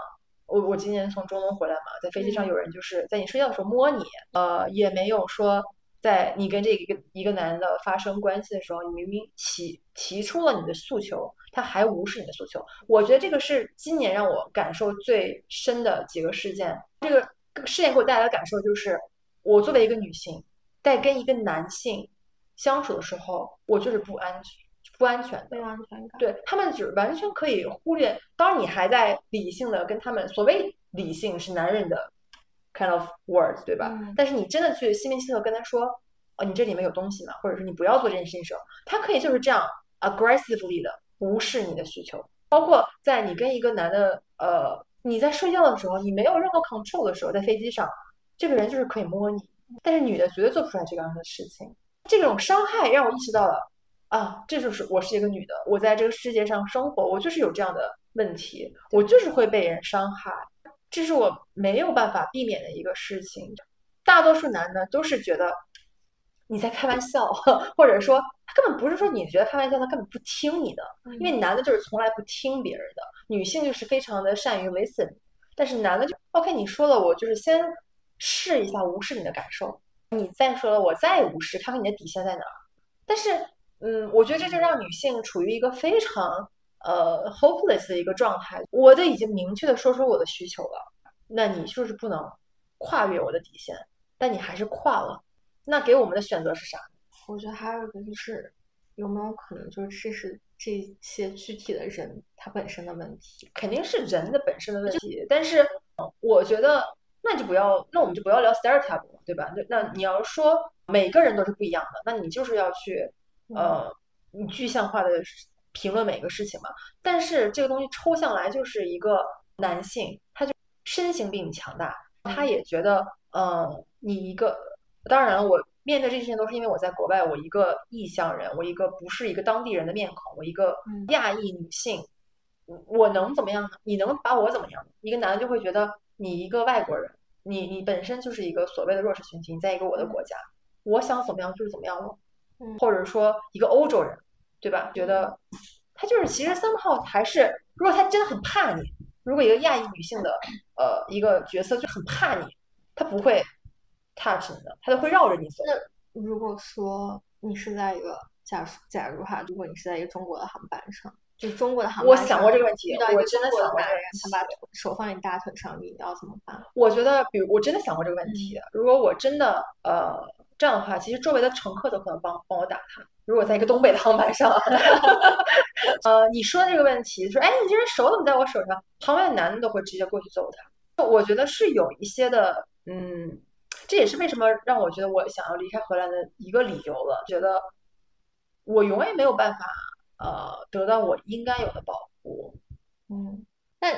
我我今年从中东回来嘛，在飞机上有人就是在你睡觉的时候摸你，呃，也没有说在你跟这一个一个男的发生关系的时候，你明明提提出了你的诉求，他还无视你的诉求。我觉得这个是今年让我感受最深的几个事件。这个事件给我带来的感受就是，我作为一个女性，在跟一个男性相处的时候，我就是不安全、不安全的没。有安全感。对他们只完全可以忽略，当你还在理性的跟他们所谓理性是男人的 kind of words，对吧？嗯但是你真的去心平气和跟他说，哦，你这里面有东西吗？或者是你不要做这件事情的时候，他可以就是这样 aggressively 的无视你的需求，包括在你跟一个男的，呃，你在睡觉的时候，你没有任何 control 的时候，在飞机上，这个人就是可以摸你，但是女的绝对做不出来这样的事情。这种伤害让我意识到了。啊，这就是我是一个女的，我在这个世界上生活，我就是有这样的问题，我就是会被人伤害，这是我没有办法避免的一个事情。大多数男的都是觉得你在开玩笑，或者说他根本不是说你觉得开玩笑，他根本不听你的，因为男的就是从来不听别人的，女性就是非常的善于 listen，但是男的就 OK，你说了，我就是先试一下无视你的感受，你再说了，我再无视，看看你的底线在哪儿。但是嗯，我觉得这就让女性处于一个非常呃 hopeless 的一个状态。我都已经明确的说出我的需求了，那你就是不能跨越我的底线，但你还是跨了。那给我们的选择是啥？我觉得还有一个就是，有没有可能就是这是这些具体的人他本身的问题？肯定是人的本身的问题，但是呃我觉得那就不要，那我们就不要聊 stereotype 了，对吧？那那你要说每个人都是不一样的，那你就是要去呃，你具象化的评论每个事情嘛。但是这个东西抽象来就是一个男性，他就身形比你强大，他也觉得嗯，你一个，当然了，我面对这些事情都是因为我在国外，我一个异乡人，我一个不是一个当地人的面孔，我一个嗯亚裔女性。我能怎么样呢？你能把我怎么样？一个男的就会觉得你一个外国人，你你本身就是一个所谓的弱势群体，你在一个我的国家，我想怎么样就是怎么样了。嗯或者说一个欧洲人，对吧？觉得他就是其实 somehow 还是，如果他真的很怕你，如果一个亚裔女性的呃一个角色就很怕你，他不会 touch 的，他都会绕着你走。那如果说你是在一个假如假如哈，如果你是在一个中国的航班上，就是中国的航我班我想过这个问题遇到一个我真的中国想过这个他把手放你大腿上，你要怎么办？我觉得，比如我真的想过这个问题，如果我真的呃这样的话，其实周围的乘客都可能帮帮我打他。如果在一个东北的航班上，呃，你说这个问题，说哎，你这人手怎么在我手上？旁边的男的都会直接过去揍他。我觉得是有一些的，嗯，这也是为什么让我觉得我想要离开荷兰的一个理由了。觉得我永远没有办法呃得到我应该有的保护。嗯，那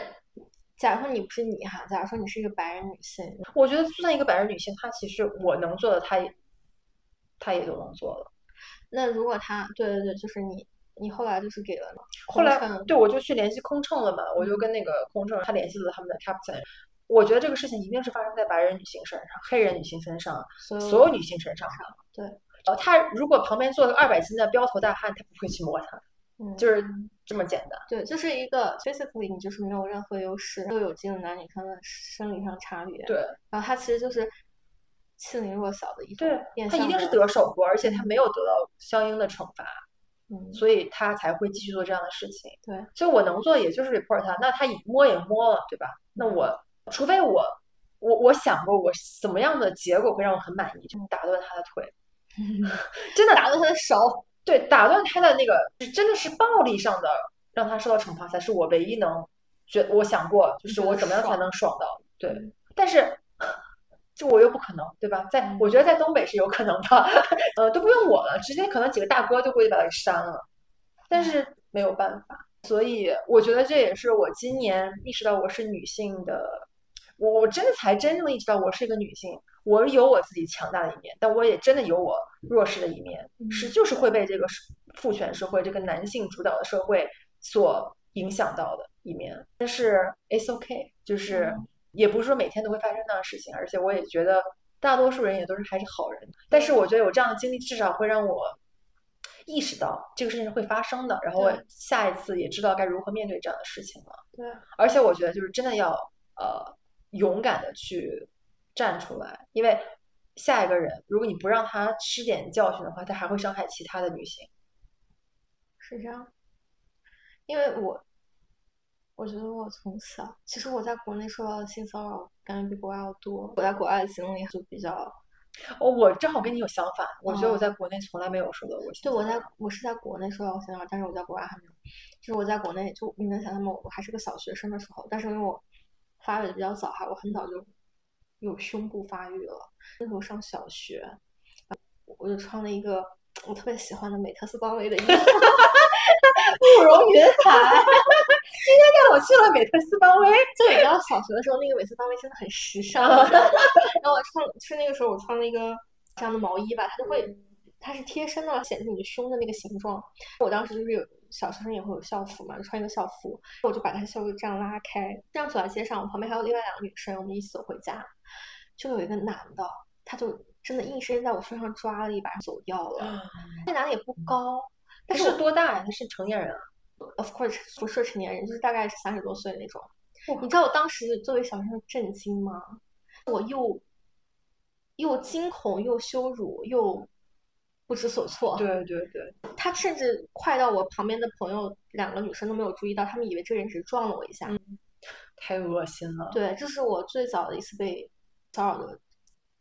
假如说你不是你哈，假如说你是一个白人女性，我觉得就算一个白人女性，她其实我能做的，她也她也都能做了。那如果她对对对，就是你你后来就是给了后来对我就去联系空乘了嘛，我就跟那个空乘，他联系了他们的 captain。我觉得这个事情一定是发生在白人女性身上、黑人女性身上、所有所有女性身上。对，呃，他如果旁边坐了个二百斤的彪头大汉，他不会去摸他，嗯就是这么简单。对，就是一个 physically 你就是没有任何优势，又有精的男女他们生理上差别，对然后他其实就是欺凌弱小的一种对，变相他一定是得手过，而且他没有得到相应的惩罚，嗯，所以他才会继续做这样的事情。对，所以我能做的也就是 report 他，那他也摸也摸了，对吧？那我除非我我我想过我怎么样的结果会让我很满意，就打断他的腿，真的打断他的手，对，打断他的那个真的是暴力上的让他受到惩罚，才是我唯一能觉我想过，就是我怎么样才能爽到？对，但是就我又不可能，对吧？在我觉得在东北是有可能的，呃，都不用我了，直接可能几个大哥就过去把他给删了，但是没有办法。所以我觉得这也是我今年意识到我是女性的，我我真的才真正意识到我是一个女性，我有我自己强大的一面，但我也真的有我弱势的一面，是就是会被这个父权社会、这个男性主导的社会所影响到的一面。但是 it's okay，就是也不是说每天都会发生那样的事情，而且我也觉得大多数人也都是还是好人。但是我觉得有这样的经历，至少会让我。意识到这个事情是会发生的，然后我下一次也知道该如何面对这样的事情了。对，而且我觉得就是真的要呃勇敢的去站出来，因为下一个人如果你不让他吃点教训的话，他还会伤害其他的女性。是这样，因为我我觉得我从小其实我在国内受到的性骚扰感觉比国外要多，我在国外的经历就比较。哦，我正好跟你有相反，我觉得我在国内从来没有受到过性。对，我在我是在国内受到性骚扰，但是我在国外还没有。就是我在国内，就你能想象吗？我还是个小学生的时候，但是因为我发育的比较早哈，我很早就有胸部发育了。那时候上小学，我就穿了一个我特别喜欢的美特斯邦威的衣服。慕容云海，今天带我去了美特斯邦威。就你知道，小学的时候那个美特斯邦威真的很时尚。然后我穿，是那个时候我穿了一个这样的毛衣吧，它就会，它是贴身的，显示你的胸的那个形状。我当时就是有小学生也会有校服嘛，就穿一个校服，我就把他校服这样拉开，这样走在街上，我旁边还有另外两个女生，我们一起走回家，就有一个男的，他就真的硬生生在我身上抓了一把走掉了。那男的也不高。他是多大呀？他是成年人啊？Of course，不是成年人，就是大概是三十多岁那种。你知道我当时作为小学生震惊吗？我又又惊恐，又羞辱，又不知所措。对对对，他甚至快到我旁边的朋友两个女生都没有注意到，他们以为这个人只是撞了我一下。太恶心了。对，这是我最早的一次被骚扰的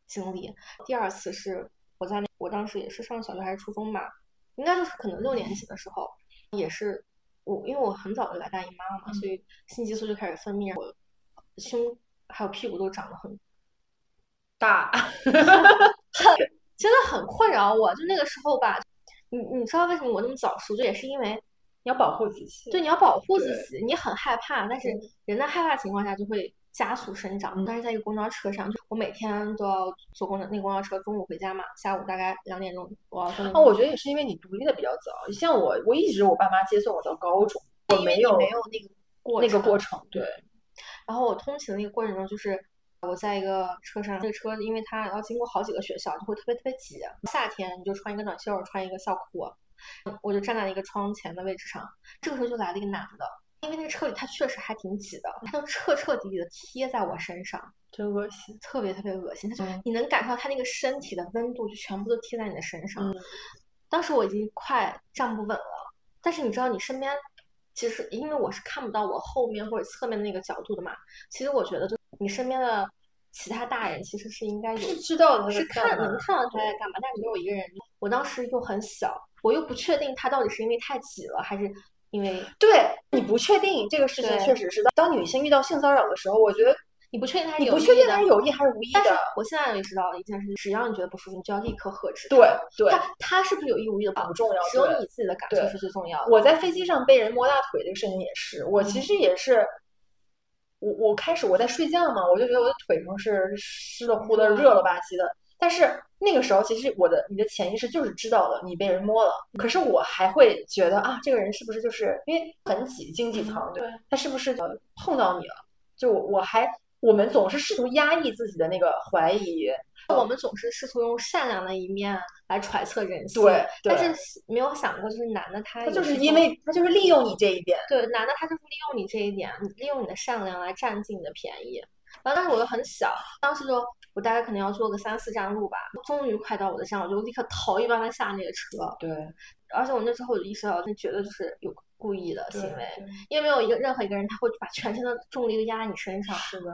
经历。第二次是我在那，我当时也是上小学还是初中吧。应该就是可能六年级的时候，也是我，因为我很早就来大姨妈了嘛，所以性激素就开始分泌，我胸还有屁股都长得很大 很真的很困扰我。就那个时候吧，你你知道为什么我那么早熟？就也是因为你要保护自己，对，你要保护自己，你很害怕，但是人在害怕情况下就会。加速生长，但是在一个公交车上，就我每天都要坐公交，那公交车中午回家嘛，下午大概两点钟我要坐。哦，我觉得也是因为你独立的比较早，像我，我一直我爸妈接送我到高中，我没有没有那个过那个过程，对。然后我通勤的那个过程中，就是我在一个车上，那个车因为它要经过好几个学校，就会特别特别挤。夏天你就穿一个短袖，穿一个校裤，我就站在一个窗前的位置上，这个时候就来了一个男的。因为那个车里他确实还挺挤的，他就彻彻底底的贴在我身上，真恶心，特别特别恶心。他就你能感受到他那个身体的温度，就全部都贴在你的身上。当时我已经快站不稳了，但是你知道，你身边其实因为我是看不到我后面或者侧面的那个角度的嘛。其实我觉得，就你身边的其他大人其实是应该有是知道的，是看能看到他在干嘛，但是没有一个人。我当时又很小，我又不确定他到底是因为太挤了还是。因为对你不确定这个事情确实是。当女性遇到性骚扰的时候，我觉得你不确定他是你不确定他是有意还是无意的。但是我现在也知道了一件事，只要你觉得不舒服，你就要立刻呵斥。对对，他他是不是有意无意的不重要，只有你自己的感受是最重要的。我在飞机上被人摸大腿这个事情也是，我其实也是，我我开始我在睡觉嘛，我就觉得我的腿上是湿的乎的、热了吧唧的，但是。那个时候，其实我的你的潜意识就是知道了你被人摸了，可是我还会觉得啊，这个人是不是就是因为很挤经济舱，对，他是不是碰到你了？就我还我们总是试图压抑自己的那个怀疑，我们总是试图用善良的一面来揣测人性，对，但是没有想过就是男的他他就是因为他就是利用你这一点，对，男的他就是利用你这一点，利用你的善良来占尽你的便宜。然后当时我又很小，当时就。我大概可能要坐个三四站路吧，终于快到我的站，我就立刻逃一般的下那个车。对，而且我那时候我就意识到，那绝对就是有故意的行为，因为没有一个任何一个人他会把全身的重力都压在你身上。是的，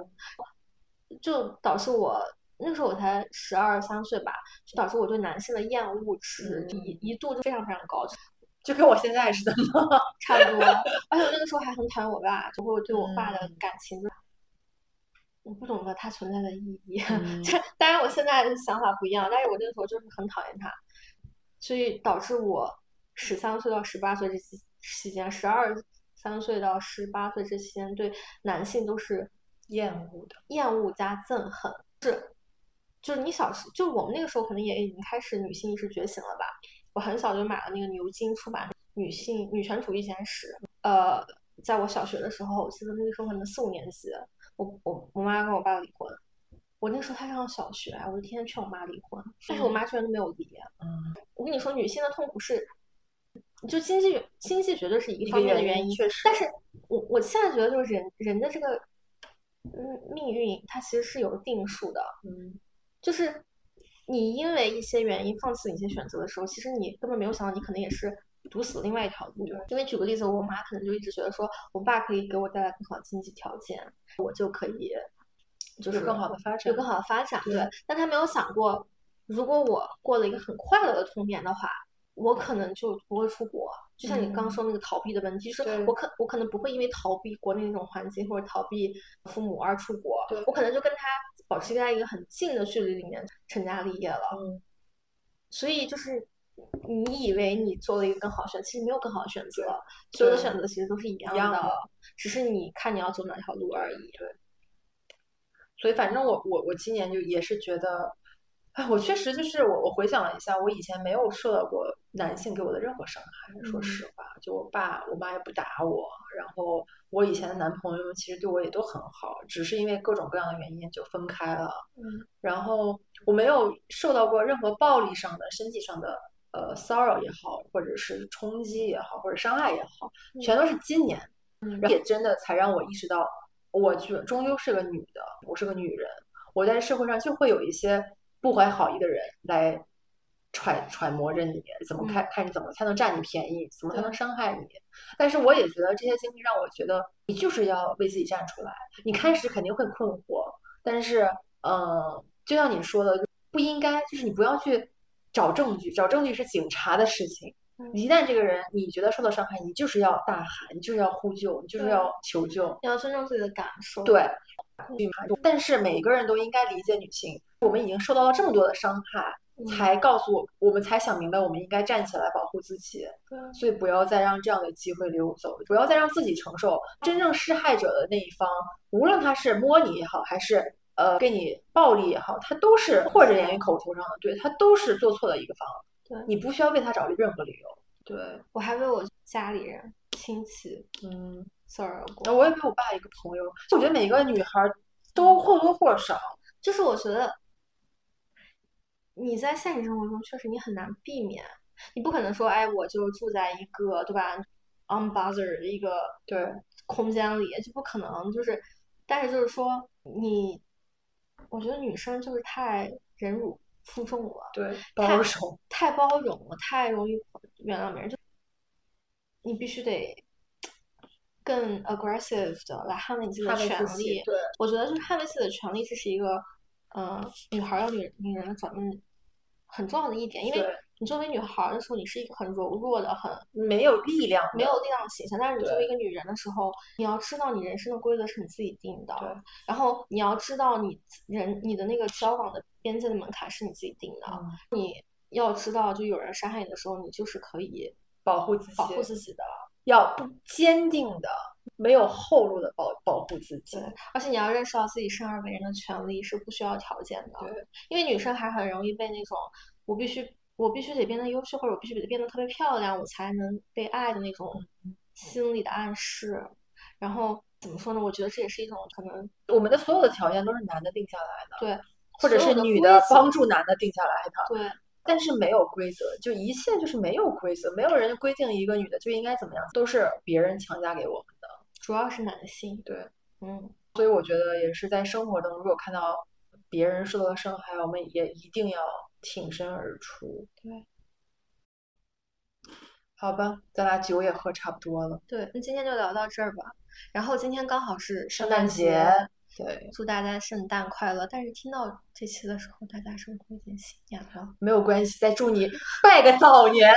就导致我那时候我才十二三岁吧，就导致我对男性的厌恶值一一度就非常非常高。就 跟我现在似的吗？差不多。而且我那个时候还很讨厌我爸，就会对我爸的嗯感情就，我不懂得他存在的意义。嗯这当然我现在的想法不一样，但是我那个时候就是很讨厌他，所以导致我十三岁到十八岁这期期间，十二三岁到十八岁这期间对男性都是厌恶的，厌恶加憎恨，是就是你小时就我们那个时候可能也已经开始女性意识觉醒了吧。我很小就买了那个牛津出版《女性女权主义简史》，呃，在我小学的时候，我记得那个时候可能四五年级，我我我妈跟我爸离婚，我那时候才上小学啊，我就天天劝我妈离婚，但是我妈居然都没有离。嗯，我跟你说，女性的痛苦是，就经济经济绝对是一方面的个原因确实。但是我我现在觉得就是人人的这个嗯命运，它其实是有定数的，嗯就是你因为一些原因放弃了一些选择的时候，其实你根本没有想到，你可能也是堵死了另外一条路。因为举个例子，我妈可能就一直觉得说，我爸可以给我带来更好的经济条件，我就可以就是更好的发展有更好的发展。对对，但他没有想过，如果我过了一个很快乐的童年的话，我可能就不会出国。就像你刚刚嗯说那个逃避的问题，就是对我可我可能不会因为逃避国内那种环境或者逃避父母而出国对，我可能就跟他保持在一个很近的距离里面成家立业了。嗯，所以就是你以为你做了一个更好的选择，其实没有更好的选择，所有的选择其实都是一样的样的，只是你看你要走哪条路而已。对所以反正我我我今年就也是觉得，哎，我确实就是我我回想了一下，我以前没有受到过男性给我的任何伤害。说嗯实话，就我爸我妈也不打我，然后我以前的男朋友们其实对我也都很好，只是因为各种各样的原因就分开了。嗯。然后我没有受到过任何暴力上的、身体上的呃骚扰也好，或者是冲击也好，或者伤害也好，全都是今年，嗯。然后也真的才让我意识到，我就终究是个女的，我是个女人，我在社会上就会有一些不怀好意的人来揣揣摩着你，怎么看看你怎么才能占你便宜，怎么才能伤害你。但是我也觉得这些经历让我觉得，你就是要为自己站出来。你开始肯定会困惑，但是，嗯，就像你说的，不应该，就是你不要去找证据，找证据是警察的事情。嗯一旦这个人你觉得受到伤害，你就是要大喊，你就是要呼救，你就是要求救。你要尊重自己的感受。对，但是每个人都应该理解女性，我们已经受到了这么多的伤害，嗯才告诉我，我们才想明白，我们应该站起来保护自己。对所以不要再让这样的机会溜走，不要再让自己承受真正施害者的那一方，无论他是摸你也好，还是呃给你暴力也好，他都是或者言语口头上的，对他都是做错的一个方，对你不需要为他找任何理由。对，我还为我家里人、亲戚嗯，骚扰过。我也为我爸一个朋友，就我觉得每个女孩儿都或多或少，就是我觉得你在现实生活中确实你很难避免，你不可能说，哎，我就住在一个对吧，unbothered 的一个对空间里，就不可能。就是，但是就是说你，我觉得女生就是太忍辱负重了。对，太包容，太包容了，太容易原谅别人，就你必须得更 aggressive 的来捍卫你自己的权利。对，我觉得就是捍卫自己的权利，这是一个，呃，女孩儿要女女人的转变很重要的一点，因为你作为女孩儿的时候，你是一个很柔弱的、很没有力量，没有力量的形象，但是你作为一个女人的时候，你要知道你人生的规则是你自己定的，对。然后你要知道你人你的那个交往的边界的门槛是你自己定的，嗯。你要知道，就有人伤害你的时候，你就是可以保护自己，保护自己的，要不坚定的、没有后路的保保护自己。对，而且你要认识到自己生而为人的权利是不需要条件的，对，因为女生还很容易被那种我必须我必须得变得优秀，或者我必须得变得特别漂亮，我才能被爱的那种嗯心理的暗示，然后怎么说呢？我觉得这也是一种可能我们的所有的条件都是男的定下来的，对，或者是女的帮助男的定下来的，对。但是没有规则，就一切就是没有规则，没有人规定一个女的就应该怎么样，都是别人强加给我。主要是男性，对，嗯，所以我觉得也是在生活中，如果看到别人受到的伤害，我们也一定要挺身而出。对，好吧，咱俩酒也喝差不多了。对，那今天就聊到这儿吧。然后今天刚好是圣诞节，节对，祝大家圣诞快乐。但是听到这期的时候，大家是不是已经新年了。没有关系，再祝你拜个早年，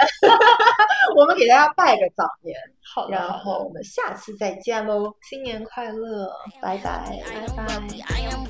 我们给大家拜个早年，好，然后我们下次再见喽，新年快乐，拜拜。I am